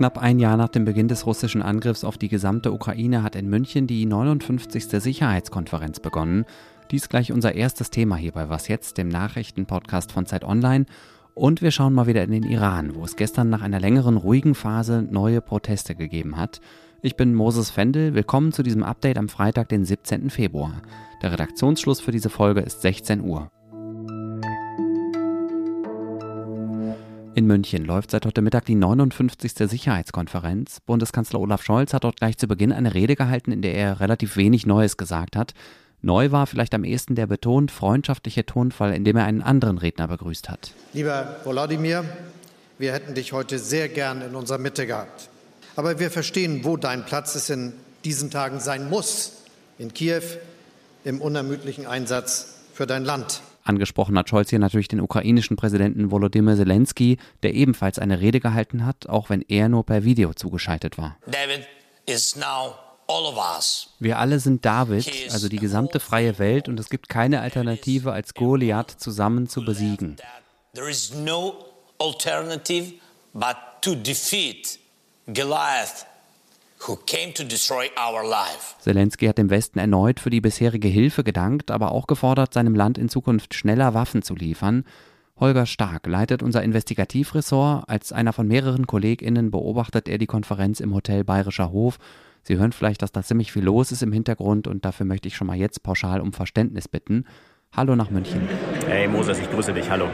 Knapp ein Jahr nach dem Beginn des russischen Angriffs auf die gesamte Ukraine hat in München die 59. Sicherheitskonferenz begonnen. Dies gleich unser erstes Thema hier bei Was jetzt, dem Nachrichtenpodcast von Zeit Online. Und wir schauen mal wieder in den Iran, wo es gestern nach einer längeren ruhigen Phase neue Proteste gegeben hat. Ich bin Moses Fendel, willkommen zu diesem Update am Freitag, den 17. Februar. Der Redaktionsschluss für diese Folge ist 16 Uhr. In München läuft seit heute Mittag die 59. Sicherheitskonferenz. Bundeskanzler Olaf Scholz hat dort gleich zu Beginn eine Rede gehalten, in der er relativ wenig Neues gesagt hat. Neu war vielleicht am ehesten der betont freundschaftliche Tonfall, in dem er einen anderen Redner begrüßt hat. Lieber Volodymyr, wir hätten dich heute sehr gern in unserer Mitte gehabt. Aber wir verstehen, wo dein Platz ist in diesen Tagen sein muss. In Kiew, im unermüdlichen Einsatz für dein Land. Angesprochen hat Scholz hier natürlich den ukrainischen Präsidenten Volodymyr Zelensky, der ebenfalls eine Rede gehalten hat, auch wenn er nur per Video zugeschaltet war. David is now wir alle sind David, also die gesamte freie Welt, und es gibt keine Alternative, als Goliath zusammen zu besiegen. There is no alternative but to defeat Goliath Zelensky hat dem Westen erneut für die bisherige Hilfe gedankt, aber auch gefordert, seinem Land in Zukunft schneller Waffen zu liefern. Holger Stark leitet unser Investigativressort. Als einer von mehreren KollegInnen beobachtet er die Konferenz im Hotel Bayerischer Hof. Sie hören vielleicht, dass da ziemlich viel los ist im Hintergrund und dafür möchte ich schon mal jetzt pauschal um Verständnis bitten. Hallo nach München. Hey Moses, ich grüße dich. Hallo.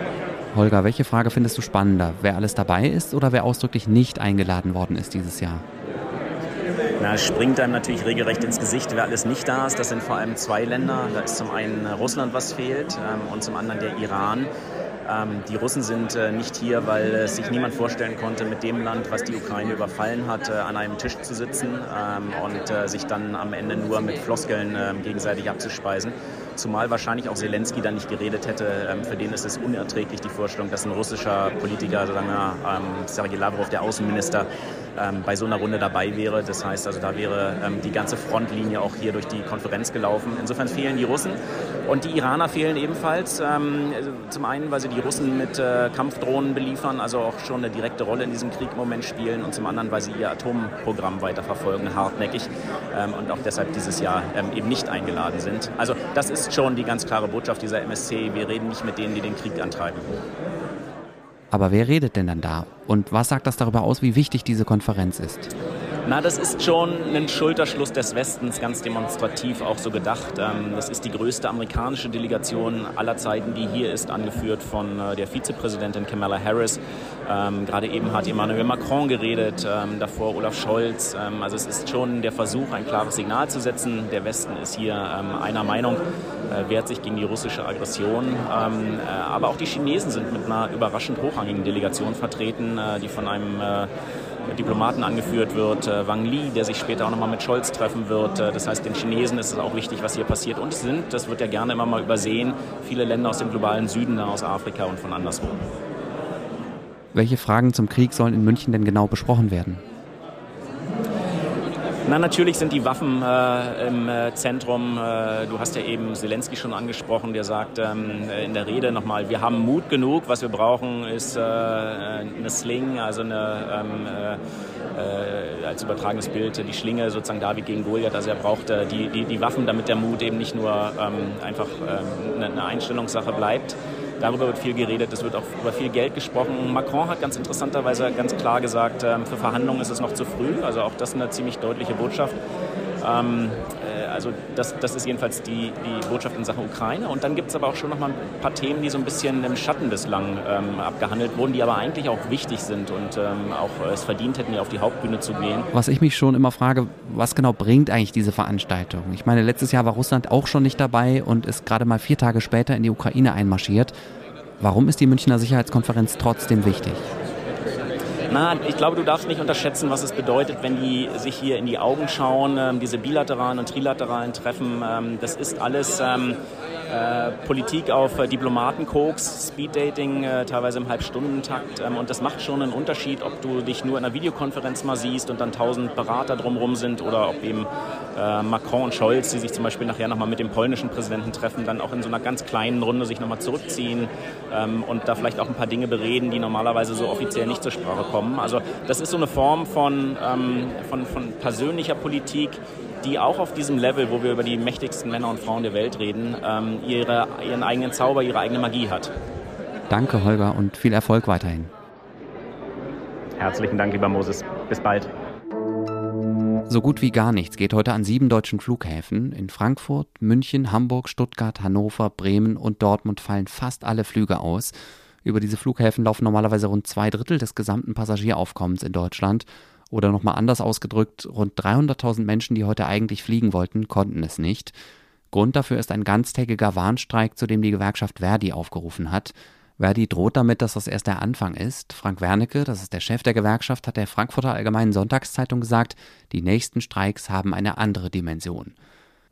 Holger, welche Frage findest du spannender? Wer alles dabei ist oder wer ausdrücklich nicht eingeladen worden ist dieses Jahr? Na, springt einem natürlich regelrecht ins Gesicht, wer alles nicht da ist. Das sind vor allem zwei Länder. Da ist zum einen Russland, was fehlt, ähm, und zum anderen der Iran. Ähm, die Russen sind äh, nicht hier, weil sich niemand vorstellen konnte, mit dem Land, was die Ukraine überfallen hat, äh, an einem Tisch zu sitzen ähm, und äh, sich dann am Ende nur mit Floskeln gegenseitig abzuspeisen. Zumal wahrscheinlich auch Zelensky dann nicht geredet hätte. Für den ist es unerträglich, die Vorstellung, dass ein russischer Politiker, sagen wir, Sergei Lavrov, der Außenminister, ähm, bei so einer Runde dabei wäre. Das heißt also, da wäre ähm, die ganze Frontlinie auch hier durch die Konferenz gelaufen. Insofern fehlen die Russen und die Iraner fehlen ebenfalls. Ähm, zum einen, weil sie die Russen mit äh, Kampfdrohnen beliefern, also auch schon eine direkte Rolle in diesem Krieg im Moment spielen und zum anderen, weil sie ihr Atomprogramm weiterverfolgen, hartnäckig ähm, und auch deshalb dieses Jahr ähm, eben nicht eingeladen sind. Also das ist schon die ganz klare Botschaft dieser MSC. Wir reden nicht mit denen, die den Krieg antreiben. Aber wer redet denn dann da? Und was sagt das darüber aus, wie wichtig diese Konferenz ist? Na, das ist schon ein Schulterschluss des Westens, ganz demonstrativ auch so gedacht. Ähm, das ist die größte amerikanische Delegation aller Zeiten, die hier ist, angeführt von äh, der Vizepräsidentin Kamala Harris. Ähm, gerade eben hat Emmanuel Macron geredet, ähm, davor Olaf Scholz. Also es ist schon der Versuch, ein klares Signal zu setzen. Der Westen ist hier einer Meinung, äh, wehrt sich gegen die russische Aggression. Äh, aber auch die Chinesen sind mit einer überraschend hochrangigen Delegation vertreten, die von einem Diplomaten angeführt wird, äh, Wang Li, der sich später auch nochmal mit Scholz treffen wird. Äh, das heißt, den Chinesen ist es auch wichtig, was hier passiert. Und es sind, das wird ja gerne immer mal übersehen, viele Länder aus dem globalen Süden, aus Afrika und von anderswo. Welche Fragen zum Krieg sollen in München denn genau besprochen werden? Na, natürlich sind die Waffen äh, im äh, Zentrum. Äh, du hast ja eben Zelensky schon angesprochen, der sagt ähm, in der Rede nochmal, wir haben Mut genug. Was wir brauchen, ist äh, eine Sling, also eine, ähm, äh, äh, als übertragenes Bild, die Schlinge sozusagen David gegen Goliath. Also er braucht die, die, die Waffen, damit der Mut eben nicht nur ähm, einfach ähm, eine Einstellungssache bleibt. Darüber wird viel geredet, es wird auch über viel Geld gesprochen. Macron hat ganz interessanterweise ganz klar gesagt, ähm, für Verhandlungen ist es noch zu früh. Also auch das eine ziemlich deutliche Botschaft. Also das, das ist jedenfalls die, die Botschaft in Sachen Ukraine. Und dann gibt es aber auch schon noch mal ein paar Themen, die so ein bisschen im Schatten bislang ähm, abgehandelt wurden, die aber eigentlich auch wichtig sind und ähm, auch es verdient hätten, hier auf die Hauptbühne zu gehen. Was ich mich schon immer frage, was genau bringt eigentlich diese Veranstaltung? Ich meine, letztes Jahr war Russland auch schon nicht dabei und ist gerade mal vier Tage später in die Ukraine einmarschiert. Warum ist die Münchner Sicherheitskonferenz trotzdem wichtig? Na, ich glaube, du darfst nicht unterschätzen, was es bedeutet, wenn die sich hier in die Augen schauen, ähm, diese bilateralen und trilateralen Treffen. Ähm, das ist alles ähm, äh, Politik auf äh, Diplomatenkoks, Speeddating, äh, teilweise im Halbstundentakt. Ähm, und das macht schon einen Unterschied, ob du dich nur in einer Videokonferenz mal siehst und dann tausend Berater drumherum sind oder ob eben äh, Macron und Scholz, die sich zum Beispiel nachher nochmal mit dem polnischen Präsidenten treffen, dann auch in so einer ganz kleinen Runde sich nochmal zurückziehen ähm, und da vielleicht auch ein paar Dinge bereden, die normalerweise so offiziell nicht zur Sprache kommen. Also das ist so eine Form von, ähm, von, von persönlicher Politik, die auch auf diesem Level, wo wir über die mächtigsten Männer und Frauen der Welt reden, ähm, ihre, ihren eigenen Zauber, ihre eigene Magie hat. Danke, Holger, und viel Erfolg weiterhin. Herzlichen Dank, lieber Moses. Bis bald. So gut wie gar nichts geht heute an sieben deutschen Flughäfen. In Frankfurt, München, Hamburg, Stuttgart, Hannover, Bremen und Dortmund fallen fast alle Flüge aus. Über diese Flughäfen laufen normalerweise rund zwei Drittel des gesamten Passagieraufkommens in Deutschland. Oder nochmal anders ausgedrückt, rund 300.000 Menschen, die heute eigentlich fliegen wollten, konnten es nicht. Grund dafür ist ein ganztägiger Warnstreik, zu dem die Gewerkschaft Verdi aufgerufen hat. Verdi droht damit, dass das erst der Anfang ist. Frank Wernicke, das ist der Chef der Gewerkschaft, hat der Frankfurter Allgemeinen Sonntagszeitung gesagt, die nächsten Streiks haben eine andere Dimension.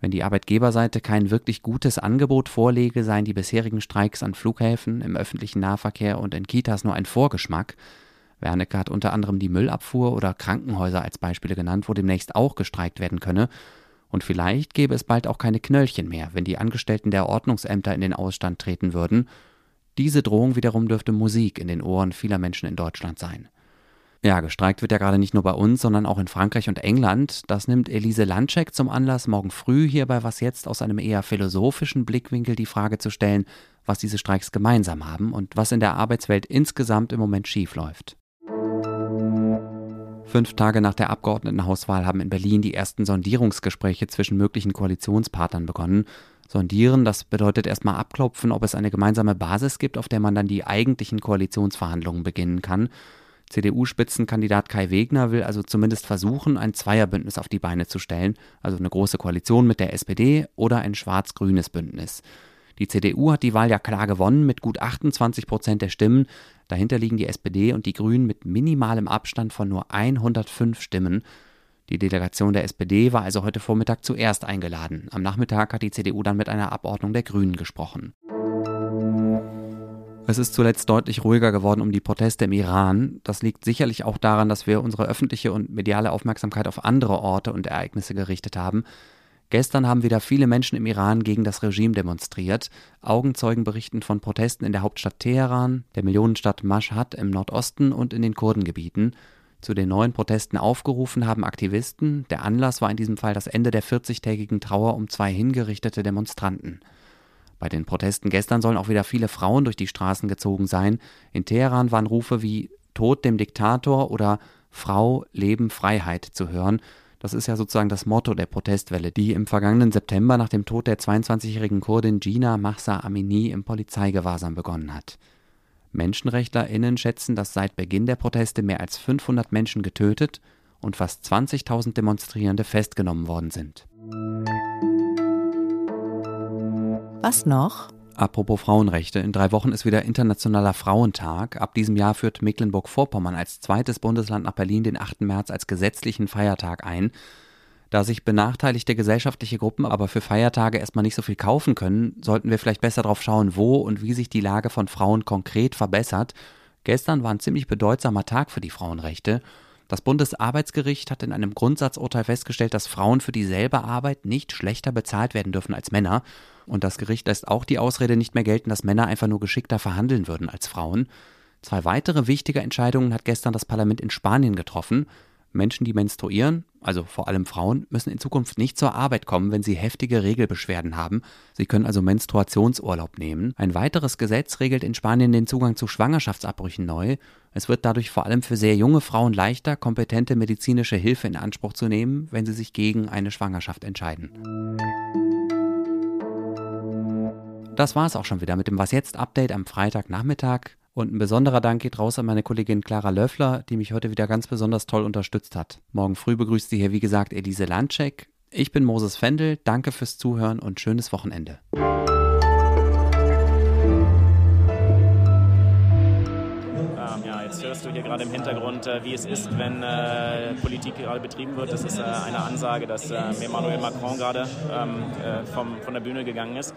Wenn die Arbeitgeberseite kein wirklich gutes Angebot vorlege, seien die bisherigen Streiks an Flughäfen, im öffentlichen Nahverkehr und in Kitas nur ein Vorgeschmack. Wernicke hat unter anderem die Müllabfuhr oder Krankenhäuser als Beispiele genannt, wo demnächst auch gestreikt werden könne. Und vielleicht gäbe es bald auch keine Knöllchen mehr, wenn die Angestellten der Ordnungsämter in den Ausstand treten würden. Diese Drohung wiederum dürfte Musik in den Ohren vieler Menschen in Deutschland sein. Ja, gestreikt wird ja gerade nicht nur bei uns, sondern auch in Frankreich und England. Das nimmt Elise Landcheck zum Anlass, morgen früh hier bei Was jetzt aus einem eher philosophischen Blickwinkel die Frage zu stellen, was diese Streiks gemeinsam haben und was in der Arbeitswelt insgesamt im Moment schiefläuft. Fünf Tage nach der Abgeordnetenhauswahl haben in Berlin die ersten Sondierungsgespräche zwischen möglichen Koalitionspartnern begonnen. Sondieren, das bedeutet erstmal abklopfen, ob es eine gemeinsame Basis gibt, auf der man dann die eigentlichen Koalitionsverhandlungen beginnen kann. CDU-Spitzenkandidat Kai Wegner will also zumindest versuchen, ein Zweierbündnis auf die Beine zu stellen, also eine große Koalition mit der SPD oder ein schwarz-grünes Bündnis. Die CDU hat die Wahl ja klar gewonnen mit gut 28 Prozent der Stimmen. Dahinter liegen die SPD und die Grünen mit minimalem Abstand von nur 105 Stimmen. Die Delegation der SPD war also heute Vormittag zuerst eingeladen. Am Nachmittag hat die CDU dann mit einer Abordnung der Grünen gesprochen. Es ist zuletzt deutlich ruhiger geworden um die Proteste im Iran. Das liegt sicherlich auch daran, dass wir unsere öffentliche und mediale Aufmerksamkeit auf andere Orte und Ereignisse gerichtet haben. Gestern haben wieder viele Menschen im Iran gegen das Regime demonstriert. Augenzeugen berichten von Protesten in der Hauptstadt Teheran, der Millionenstadt Mashhad im Nordosten und in den Kurdengebieten. Zu den neuen Protesten aufgerufen haben Aktivisten. Der Anlass war in diesem Fall das Ende der 40-tägigen Trauer um zwei hingerichtete Demonstranten. Bei den Protesten gestern sollen auch wieder viele Frauen durch die Straßen gezogen sein. In Teheran waren Rufe wie Tod dem Diktator oder Frau, Leben, Freiheit zu hören. Das ist ja sozusagen das Motto der Protestwelle, die im vergangenen September nach dem Tod der 22-jährigen Kurdin Gina Mahsa Amini im Polizeigewahrsam begonnen hat. MenschenrechtlerInnen schätzen, dass seit Beginn der Proteste mehr als 500 Menschen getötet und fast 20.000 Demonstrierende festgenommen worden sind. Was noch? Apropos Frauenrechte, in drei Wochen ist wieder Internationaler Frauentag. Ab diesem Jahr führt Mecklenburg-Vorpommern als zweites Bundesland nach Berlin den 8. März als gesetzlichen Feiertag ein. Da sich benachteiligte gesellschaftliche Gruppen aber für Feiertage erstmal nicht so viel kaufen können, sollten wir vielleicht besser darauf schauen, wo und wie sich die Lage von Frauen konkret verbessert. Gestern war ein ziemlich bedeutsamer Tag für die Frauenrechte. Das Bundesarbeitsgericht hat in einem Grundsatzurteil festgestellt, dass Frauen für dieselbe Arbeit nicht schlechter bezahlt werden dürfen als Männer. Und das Gericht lässt auch die Ausrede nicht mehr gelten, dass Männer einfach nur geschickter verhandeln würden als Frauen. Zwei weitere wichtige Entscheidungen hat gestern das Parlament in Spanien getroffen. Menschen, die menstruieren, also vor allem Frauen, müssen in Zukunft nicht zur Arbeit kommen, wenn sie heftige Regelbeschwerden haben. Sie können also Menstruationsurlaub nehmen. Ein weiteres Gesetz regelt in Spanien den Zugang zu Schwangerschaftsabbrüchen neu. Es wird dadurch vor allem für sehr junge Frauen leichter, kompetente medizinische Hilfe in Anspruch zu nehmen, wenn sie sich gegen eine Schwangerschaft entscheiden. Das war es auch schon wieder mit dem Was jetzt Update am Freitagnachmittag. Und ein besonderer Dank geht raus an meine Kollegin Clara Löffler, die mich heute wieder ganz besonders toll unterstützt hat. Morgen früh begrüßt sie hier, wie gesagt, Elise Landcheck. Ich bin Moses Fendel, danke fürs Zuhören und schönes Wochenende. Jetzt hörst du hier gerade im Hintergrund, äh, wie es ist, wenn äh, Politik gerade betrieben wird. Das ist äh, eine Ansage, dass äh, Emmanuel Macron gerade ähm, äh, vom, von der Bühne gegangen ist.